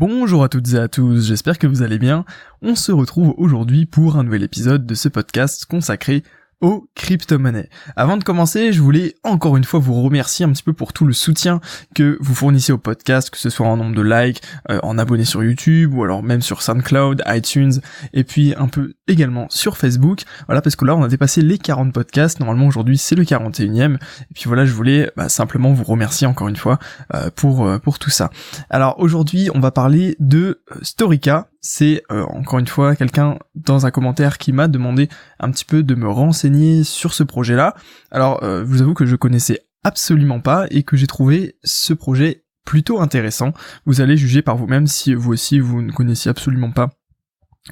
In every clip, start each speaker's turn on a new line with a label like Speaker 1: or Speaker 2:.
Speaker 1: Bonjour à toutes et à tous, j'espère que vous allez bien. On se retrouve aujourd'hui pour un nouvel épisode de ce podcast consacré aux crypto-monnaies. Avant de commencer, je voulais encore une fois vous remercier un petit peu pour tout le soutien que vous fournissez au podcast, que ce soit en nombre de likes, euh, en abonnés sur YouTube ou alors même sur SoundCloud, iTunes et puis un peu également sur Facebook. Voilà parce que là on a dépassé les 40 podcasts. Normalement aujourd'hui c'est le 41e et puis voilà je voulais bah, simplement vous remercier encore une fois euh, pour euh, pour tout ça. Alors aujourd'hui on va parler de Storica c'est euh, encore une fois quelqu'un dans un commentaire qui m'a demandé un petit peu de me renseigner sur ce projet-là. Alors, euh, vous avoue que je connaissais absolument pas et que j'ai trouvé ce projet plutôt intéressant. Vous allez juger par vous-même si vous aussi vous ne connaissiez absolument pas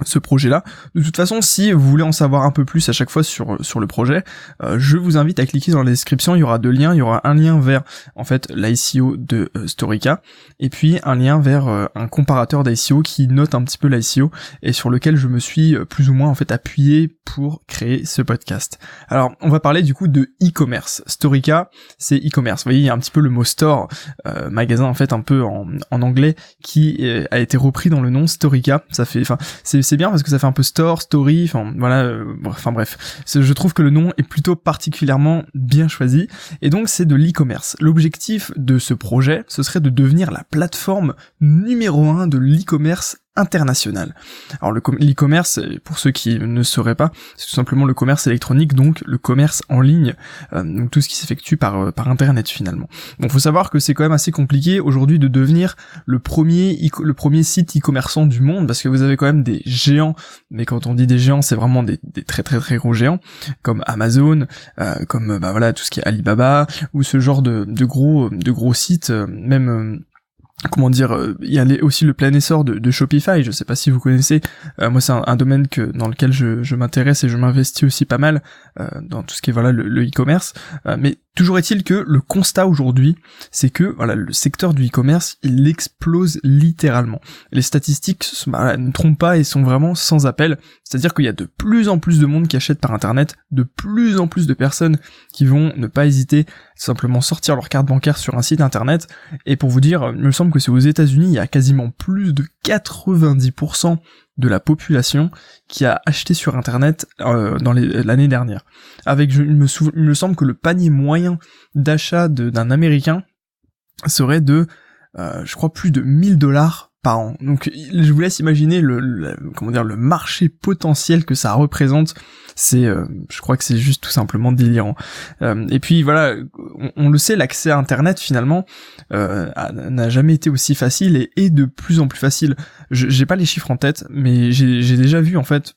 Speaker 1: ce projet-là. De toute façon, si vous voulez en savoir un peu plus à chaque fois sur sur le projet, euh, je vous invite à cliquer dans la description. Il y aura deux liens. Il y aura un lien vers en fait l'ICO de euh, Storica et puis un lien vers euh, un comparateur d'ICO qui note un petit peu l'ICO et sur lequel je me suis plus ou moins en fait appuyé pour créer ce podcast. Alors, on va parler du coup de e-commerce. Storica, c'est e-commerce. Vous voyez, il y a un petit peu le mot store, magasin en fait un peu en, en anglais qui a été repris dans le nom Storica. Ça fait, enfin, c'est c'est bien parce que ça fait un peu store, story, enfin voilà, euh, enfin bref. Je trouve que le nom est plutôt particulièrement bien choisi et donc c'est de l'e-commerce. L'objectif de ce projet, ce serait de devenir la plateforme numéro un de l'e-commerce international. Alors le e-commerce, pour ceux qui ne sauraient pas, c'est tout simplement le commerce électronique, donc le commerce en ligne, euh, donc tout ce qui s'effectue par euh, par internet finalement. Bon, faut savoir que c'est quand même assez compliqué aujourd'hui de devenir le premier le premier site e-commerçant du monde parce que vous avez quand même des géants, mais quand on dit des géants, c'est vraiment des, des, très très très gros géants comme Amazon, euh, comme bah voilà tout ce qui est Alibaba ou ce genre de, de gros de gros sites, même comment dire, euh, il y a aussi le plein essor de, Shopify, je sais pas si vous connaissez, euh, moi c'est un, domaine que dans lequel je, m'intéresse et je m'investis aussi pas mal euh, dans tout ce qui est voilà le e-commerce, mais Toujours est-il que le constat aujourd'hui, c'est que voilà le secteur du e-commerce, il explose littéralement. Les statistiques bah, ne trompent pas et sont vraiment sans appel. C'est-à-dire qu'il y a de plus en plus de monde qui achète par internet, de plus en plus de personnes qui vont ne pas hésiter simplement sortir leur carte bancaire sur un site internet. Et pour vous dire, il me semble que c'est aux États-Unis, il y a quasiment plus de 90% de la population qui a acheté sur internet euh, dans l'année dernière. Avec, je, il, me il me semble que le panier moyen d'achat d'un américain serait de, euh, je crois, plus de 1000 dollars Donc je vous laisse imaginer le, comment dire le marché potentiel que ça représente. C'est euh, je crois que c'est juste tout simplement délirant. Euh, et puis voilà, on, le sait, l'accès à internet finalement euh, n'a jamais été aussi facile et est de plus en plus facile. J'ai pas les chiffres en tête, mais j'ai déjà vu en fait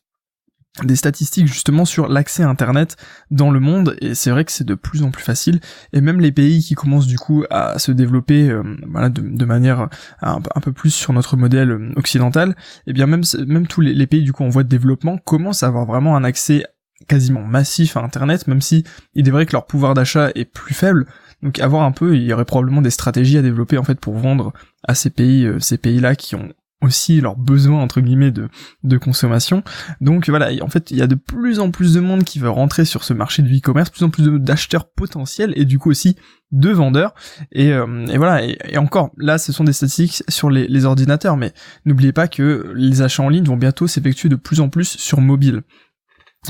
Speaker 1: des statistiques justement sur l'accès à internet dans le monde et c'est vrai que c'est de plus en plus facile. Et même les pays qui commencent du coup à se développer euh, voilà de, manière un, peu plus sur notre modèle euh, occidental et eh bien même tous les, pays du coup en voie de développement commencent à avoir vraiment un accès quasiment massif à internet même si il est vrai que leur pouvoir d'achat est plus faible. Donc avoir un peu il y aurait probablement des stratégies à développer en fait pour vendre à ces pays euh, ces pays là qui ont aussi leurs besoins entre guillemets de, de consommation. Donc voilà, en fait, il y a de plus en plus de monde qui veut rentrer sur ce marché du e-commerce, plus en plus d'acheteurs potentiels et du coup aussi de vendeurs. Et, euh, et voilà, et, encore, là, ce sont des statistiques sur les, les ordinateurs, mais n'oubliez pas que les achats en ligne vont bientôt s'effectuer de plus en plus sur mobile.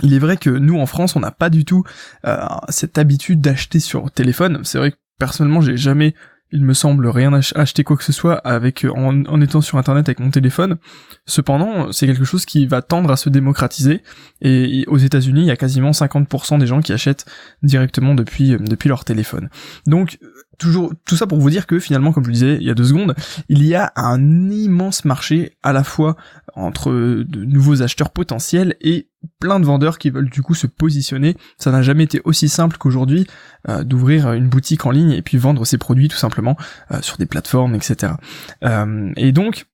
Speaker 1: Il est vrai que nous en France, on n'a pas du tout euh, cette habitude d'acheter sur téléphone. C'est vrai que personnellement, j'ai jamais il me semble rien acheter quoi que ce soit avec en, étant sur internet avec mon téléphone. Cependant, c'est quelque chose qui va tendre à se démocratiser et aux États-Unis, il y a quasiment 50% des gens qui achètent directement depuis depuis leur téléphone. Donc toujours tout ça pour vous dire que finalement, comme je le disais il y a deux secondes, il y a un immense marché à la fois entre de nouveaux acheteurs potentiels et plein de vendeurs qui veulent du coup se positionner. Ça n'a jamais été aussi simple qu'aujourd'hui euh, d'ouvrir une boutique en ligne et puis vendre ses produits tout simplement euh, sur des plateformes, etc. Euh, et donc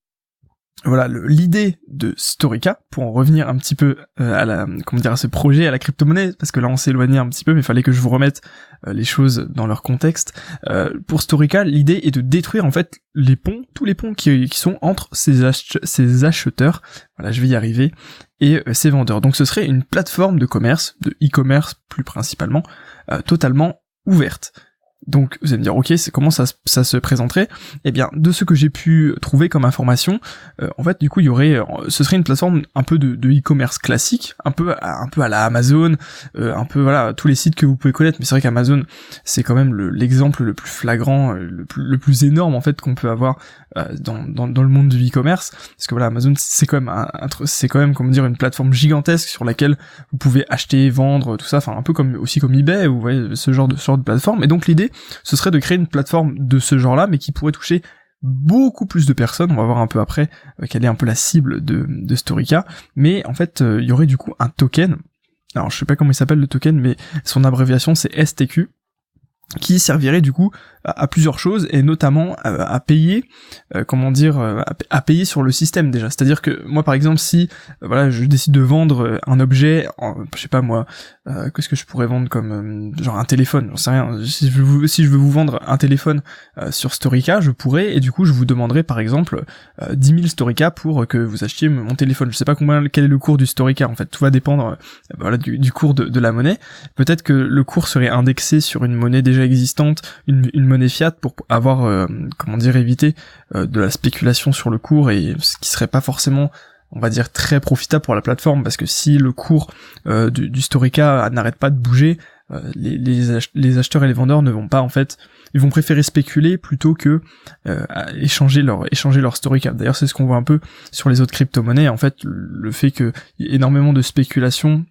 Speaker 1: voilà l'idée de Storica pour en revenir un petit peu euh, à la comment dire à ce projet à la crypto-monnaie parce que là on s'éloignait un petit peu mais il fallait que je vous remette euh, les choses dans leur contexte. Euh, pour Storica l'idée est de détruire en fait les ponts tous les ponts qui, qui sont entre ces, ces acheteurs. Voilà je vais y arriver. Et ces vendeurs. Donc ce serait une plateforme de commerce de e-commerce plus principalement totalement ouverte Donc vous allez me dire ok c'est comment ça, ça se présenterait? Eh bien de ce que j'ai pu trouver comme information, euh, en fait du coup il y aurait, euh, ce serait une plateforme un peu de e-commerce classique, un peu un peu à la Amazon, euh, un peu voilà tous les sites que vous pouvez connaître. Mais c'est vrai qu'Amazon c'est quand même l'exemple le, plus flagrant, le plus énorme en fait qu'on peut avoir dans, dans, dans, le monde du e-commerce, parce que voilà Amazon c'est quand même un, c'est quand même comment dire une plateforme gigantesque sur laquelle vous pouvez acheter, vendre, tout ça, enfin un peu comme aussi comme eBay, vous voyez ce genre de sorte de plateforme. Et donc l'idée ce serait de créer une plateforme de ce genre-là, mais qui pourrait toucher beaucoup plus de personnes, on va voir un peu après euh, quelle est un peu la cible de, de Storica, mais en fait euh, il y aurait du coup un token, alors je sais pas comment il s'appelle le token, mais son abréviation c'est STQ, qui servirait du coup à, plusieurs choses et notamment à, payer euh, comment dire euh, à, payer sur le système déjà. C'est à dire que moi par exemple si euh, voilà je décide de vendre un objet je sais pas moi qu'est-ce que je pourrais vendre comme genre un téléphone j'en sais rien. Si je veux vous vendre un téléphone sur Storica je pourrais et du coup je vous demanderai par exemple 10 000 Storica pour que vous achetiez mon téléphone. Je sais pas combien quel est le cours du Storica en fait. Tout va dépendre voilà du, cours de, de la monnaie. Peut-être que le cours serait indexé sur une monnaie déjà existante une, une monnaie fiat pour avoir euh, comment dire éviter euh, de la spéculation sur le cours et ce qui serait pas forcément on va dire très profitable pour la plateforme. Parce que si le cours euh, du, Storica n'arrête pas de bouger les, les, acheteurs et les vendeurs ne vont pas en fait ils vont préférer spéculer plutôt que échanger leur échanger leur Storica. D'ailleurs c'est ce qu'on voit un peu sur les autres crypto-monnaies. En fait le fait que y ait énormément de spéculation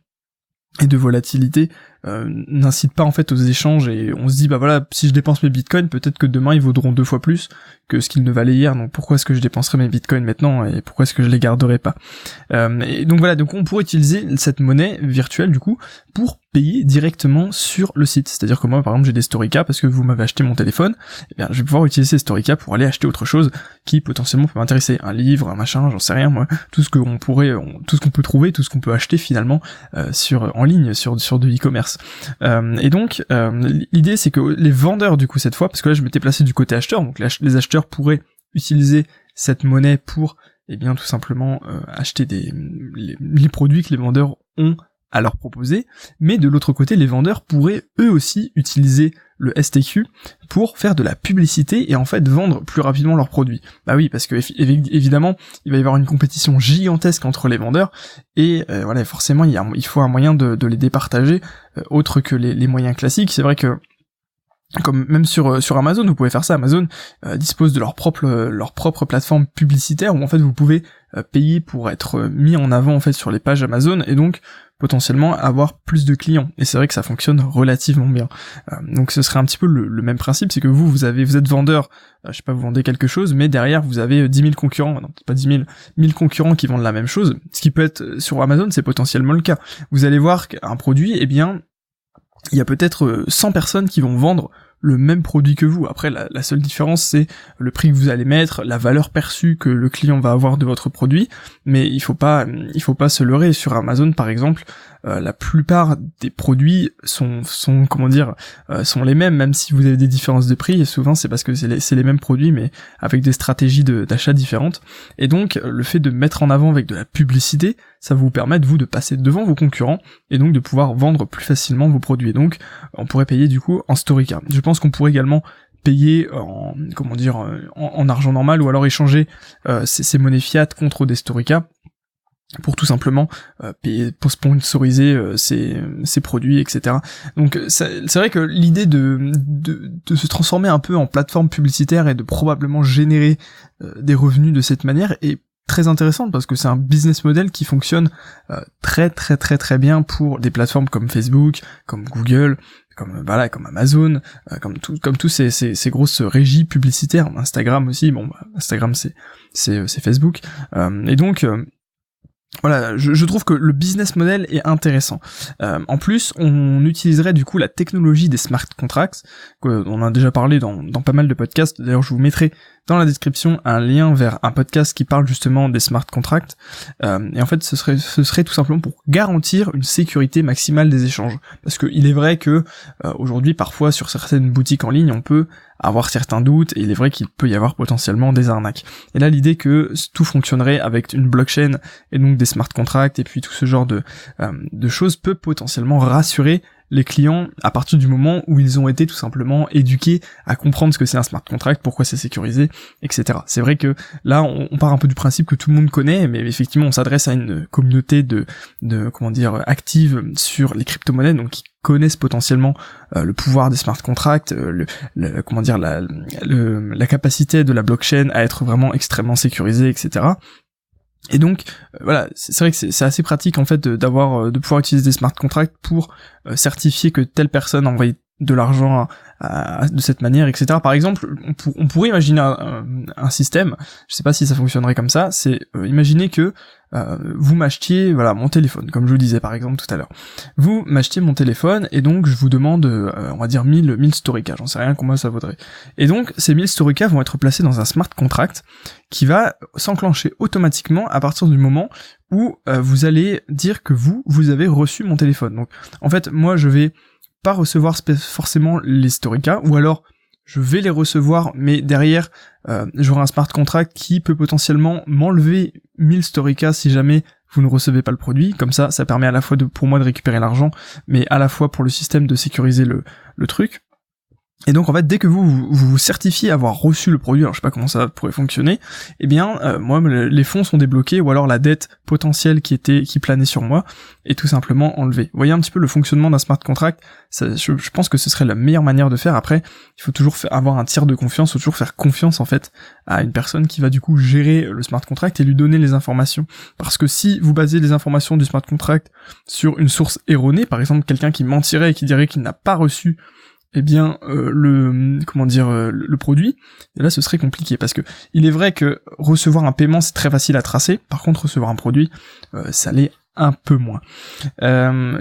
Speaker 1: et de volatilité euh, n'incite pas en fait aux échanges et on se dit bah voilà si je dépense mes bitcoins peut-être que demain ils vaudront deux fois plus que ce qu'ils ne valaient hier. Donc pourquoi est-ce que je dépenserais mes bitcoins maintenant et pourquoi est-ce que je les garderai pas? Euh, et donc voilà. Donc on pourrait utiliser cette monnaie virtuelle du coup pour payer directement sur le site. C'est-à-dire que moi par exemple j'ai des Storica parce que vous m'avez acheté mon téléphone et eh bien je vais pouvoir utiliser Storica pour aller acheter autre chose qui potentiellement peut m'intéresser. Un livre un machin j'en sais rien moi. Tout ce qu'on pourrait tout ce qu'on peut trouver tout ce qu'on peut acheter finalement euh, sur en ligne sur sur de e-commerce. Euh, et donc euh, l'idée c'est que les vendeurs du coup cette fois, parce que là je m'étais placé du côté acheteur, donc les acheteurs pourraient utiliser cette monnaie pour eh bien tout simplement euh, acheter des les, produits que les vendeurs ont à leur proposer, mais de l'autre côté, les vendeurs pourraient eux aussi utiliser le STQ pour faire de la publicité et en fait vendre plus rapidement leurs produits. Bah oui, parce que évidemment, il va y avoir une compétition gigantesque entre les vendeurs et euh, voilà, forcément, il, faut un moyen de, les départager euh, autre que les, moyens classiques. C'est vrai que comme même sur euh, Amazon, vous pouvez faire ça. Amazon dispose de leur propre leur propre plateforme publicitaire où en fait vous pouvez payer pour être mis en avant en fait sur les pages Amazon et donc potentiellement avoir plus de clients. Et c'est vrai que ça fonctionne relativement bien. Euh, donc ce serait un petit peu le, même principe, c'est que vous, vous avez, vous êtes vendeur, euh, je sais pas, vous vendez quelque chose, mais derrière vous avez 10 000 concurrents, non, pas 10 000, 1000 concurrents qui vendent la même chose. Ce qui peut être euh, sur Amazon, c'est potentiellement le cas. Vous allez voir qu'un produit, eh bien, il y a peut-être 100 personnes qui vont vendre le même produit que vous. Après, la, seule différence, c'est le prix que vous allez mettre, la valeur perçue que le client va avoir de votre produit. Mais il faut pas, il faut pas se leurrer. Sur Amazon, par exemple, euh, la plupart des produits sont, sont comment dire, euh, sont les mêmes, même si vous avez des différences de prix. Et souvent, c'est parce que c'est les, mêmes produits, mais avec des stratégies d'achat différentes. Et donc, le fait de mettre en avant avec de la publicité, ça vous permet de vous de passer devant vos concurrents et donc de pouvoir vendre plus facilement vos produits. Et donc, on pourrait payer du coup en Storica. Je pense qu'on pourrait également payer en comment dire en, argent normal ou alors échanger euh, ces, ces, monnaies fiat contre des Storica pour tout simplement euh, payer, sponsoriser euh, ces, produits, etc. Donc c'est vrai que l'idée de, de, de, se transformer un peu en plateforme publicitaire et de probablement générer euh, des revenus de cette manière est très intéressante parce que c'est un business model qui fonctionne très très très très bien pour des plateformes comme Facebook, comme Google, comme voilà comme Amazon, comme tout comme tous ces, ces, ces, grosses régies publicitaires, Instagram aussi, bon bah, Instagram c'est c'est Facebook et donc voilà, je, trouve que le business model est intéressant. Euh, en plus, on utiliserait du coup la technologie des smart contracts, on a déjà parlé dans, dans pas mal de podcasts, d'ailleurs je vous mettrai dans la description un lien vers un podcast qui parle justement des smart contracts. Euh, et en fait, ce serait, ce serait tout simplement pour garantir une sécurité maximale des échanges. Parce qu'il est vrai que euh, aujourd'hui, parfois, sur certaines boutiques en ligne, on peut avoir certains doutes et il est vrai qu'il peut y avoir potentiellement des arnaques. Et là, l'idée que tout fonctionnerait avec une blockchain et donc des smart contracts et puis tout ce genre de, euh, de choses peut potentiellement rassurer les clients à partir du moment où ils ont été tout simplement éduqués à comprendre ce que c'est un smart contract, pourquoi c'est sécurisé, etc. C'est vrai que là, on, part un peu du principe que tout le monde connaît, mais effectivement, on s'adresse à une communauté de, de comment dire, active sur les crypto-monnaies, donc qui connaissent potentiellement euh, le pouvoir des smart contracts, euh, le, comment dire la, la capacité de la blockchain à être vraiment extrêmement sécurisée, etc. Et donc euh, voilà, c'est vrai que c'est assez pratique en fait d'avoir de pouvoir utiliser des smart contracts pour certifier que telle personne a envoyé de l'argent de cette manière, etc. Par exemple, on, pourrait imaginer un, système, je sais pas si ça fonctionnerait comme ça, c'est euh, imaginer que euh, vous m'achetiez voilà mon téléphone, comme je vous disais par exemple tout à l'heure. Vous m'achetiez mon téléphone et donc je vous demande, euh, on va dire 1000 1000 Storica, j'en sais rien combien ça vaudrait. Et donc ces 1000 Storica vont être placés dans un smart contract qui va s'enclencher automatiquement à partir du moment où vous allez dire que vous vous avez reçu mon téléphone. Donc en fait moi je vais pas recevoir forcément les Storica, ou alors je vais les recevoir, mais derrière, euh, j'aurai un smart contract qui peut potentiellement m'enlever 1000 Storica si jamais vous ne recevez pas le produit. Comme ça, ça permet à la fois de, pour moi de récupérer l'argent, mais à la fois pour le système de sécuriser le, le truc. Et donc en fait, dès que vous vous, certifiez avoir reçu le produit, alors je sais pas comment ça pourrait fonctionner, eh bien euh, moi les fonds sont débloqués ou alors la dette potentielle qui était qui planait sur moi est tout simplement enlevée. Vous voyez un petit peu le fonctionnement d'un smart contract. Je, pense que ce serait la meilleure manière de faire. Après, il faut toujours avoir un tiers de confiance, faut toujours faire confiance en fait à une personne qui va du coup gérer le smart contract et lui donner les informations. Parce que si vous basez les informations du smart contract sur une source erronée, par exemple quelqu'un qui mentirait et qui dirait qu'il n'a pas reçu eh bien euh, le comment dire euh, le produit et là ce serait compliqué parce que il est vrai que recevoir un paiement c'est très facile à tracer par contre recevoir un produit euh, ça l'est un peu moins.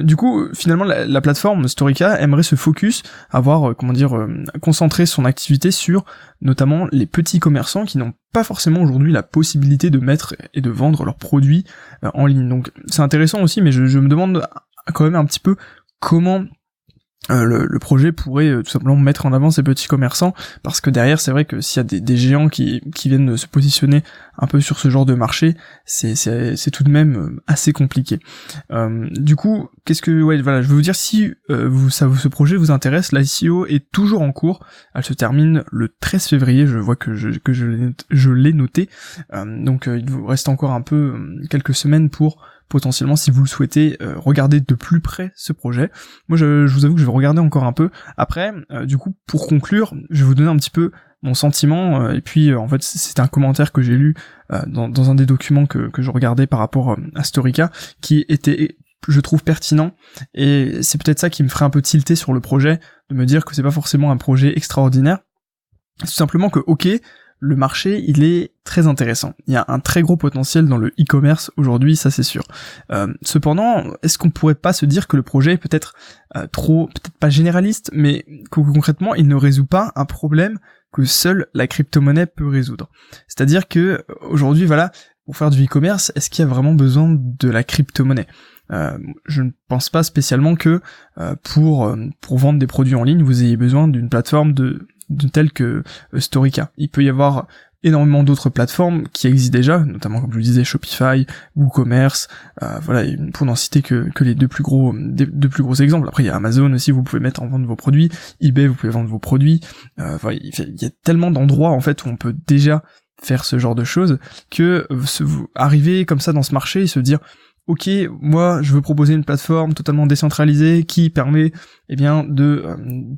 Speaker 1: du coup, finalement, la, plateforme Storica aimerait se focus, avoir, comment dire, concentrer son activité sur notamment les petits commerçants qui n'ont pas forcément aujourd'hui la possibilité de mettre et de vendre leurs produits en ligne. Donc, c'est intéressant aussi, mais je, je me demande quand même un petit peu comment euh, le, projet pourrait euh, tout simplement mettre en avant ces petits commerçants parce que derrière c'est vrai que s'il y a des, géants qui, qui viennent se positionner un peu sur ce genre de marché c'est tout de même euh, assez compliqué. Du coup qu'est-ce que ouais voilà je vais vous dire si vous ce projet vous intéresse l'ICO est toujours en cours. Elle se termine le 13 février je vois que je que je l'ai noté. Donc il vous reste encore un peu quelques semaines pour potentiellement si vous le souhaitez euh, regarder de plus près ce projet. Moi je, vous avoue que je vais regarder encore un peu. Après, euh, du coup, pour conclure, je vais vous donner un petit peu mon sentiment, euh, et puis en fait c'est un commentaire que j'ai lu dans, un des documents que, je regardais par rapport à Storica, qui était je trouve pertinent et c'est peut-être ça qui me ferait un peu tilter sur le projet de me dire que c'est pas forcément un projet extraordinaire c'est tout simplement que ok le marché, il est très intéressant. Il y a un très gros potentiel dans le e-commerce aujourd'hui, ça c'est sûr. Euh, cependant, est-ce qu'on pourrait pas se dire que le projet est peut-être euh, trop, peut-être pas généraliste, mais que concrètement, il ne résout pas un problème que seule la crypto-monnaie peut résoudre? C'est-à-dire que aujourd'hui, voilà, pour faire du e-commerce, est-ce qu'il y a vraiment besoin de la crypto-monnaie? Euh, je ne pense pas spécialement que pour pour vendre des produits en ligne, vous ayez besoin d'une plateforme de de telles que euh, Storica. Il peut y avoir énormément d'autres plateformes qui existent déjà, notamment comme je le disais Shopify, WooCommerce, euh, voilà, pour n'en citer que, les deux plus gros deux plus gros exemples. Après il y a Amazon aussi, vous pouvez mettre en vente vos produits, eBay vous pouvez vendre vos produits. Euh, voilà, il y a tellement d'endroits en fait où on peut déjà faire ce genre de choses que se, arriver comme ça dans ce marché et se dire ok, moi je veux proposer une plateforme totalement décentralisée qui permet eh bien de,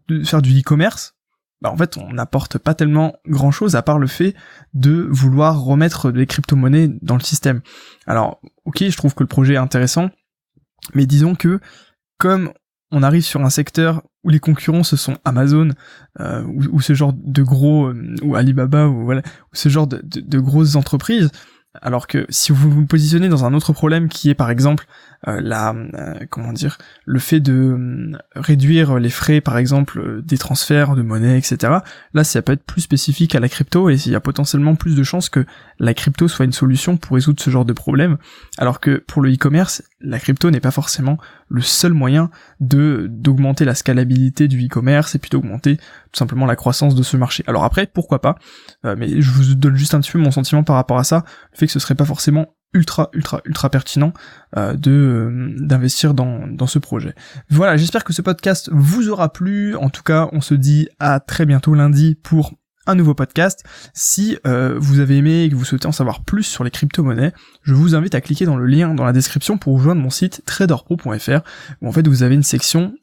Speaker 1: de faire du e-commerce bah en fait on n'apporte pas tellement grand chose à part le fait de vouloir remettre des crypto-monnaies dans le système. Alors ok je trouve que le projet est intéressant, mais disons que comme on arrive sur un secteur où les concurrents ce sont Amazon euh, ou, ce genre de gros euh, ou Alibaba ou voilà ou ce genre de, de grosses entreprises alors que si vous vous positionnez dans un autre problème qui est par exemple euh, la euh, comment dire le fait de euh, réduire les frais par exemple des transferts de monnaie etc là ça peut être plus spécifique à la crypto et il y a potentiellement plus de chances que la crypto soit une solution pour résoudre ce genre de problème. Alors que pour le e-commerce la crypto n'est pas forcément le seul moyen de d'augmenter la scalabilité du e-commerce et puis d'augmenter tout simplement la croissance de ce marché alors après pourquoi pas mais je vous donne juste un petit peu mon sentiment par rapport à ça le fait que ce serait pas forcément ultra ultra ultra pertinent euh, de euh, d'investir dans, dans ce projet. Voilà, j'espère que ce podcast vous aura plu. En tout cas, on se dit à très bientôt lundi pour un nouveau podcast. Si euh, vous avez aimé et que vous souhaitez en savoir plus sur les crypto-monnaies, je vous invite à cliquer dans le lien dans la description pour rejoindre mon site traderpro.fr où en fait vous avez une section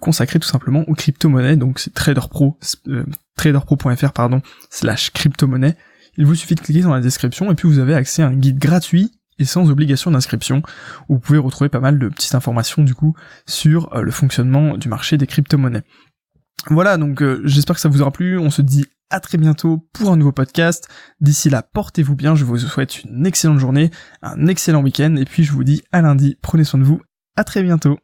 Speaker 1: consacrée tout simplement aux crypto-monnaies. Donc c'est traderpro, traderpro.fr pardon, slash crypto-monnaie il vous suffit de cliquer dans la description et puis vous avez accès à un guide gratuit et sans obligation d'inscription, où vous pouvez retrouver pas mal de petites informations du coup sur euh, le fonctionnement du marché des crypto-monnaies. Voilà, donc euh, j'espère que ça vous aura plu, on se dit à très bientôt pour un nouveau podcast. D'ici là, portez-vous bien, je vous souhaite une excellente journée, un excellent week-end, et puis je vous dis à lundi, prenez soin de vous, à très bientôt.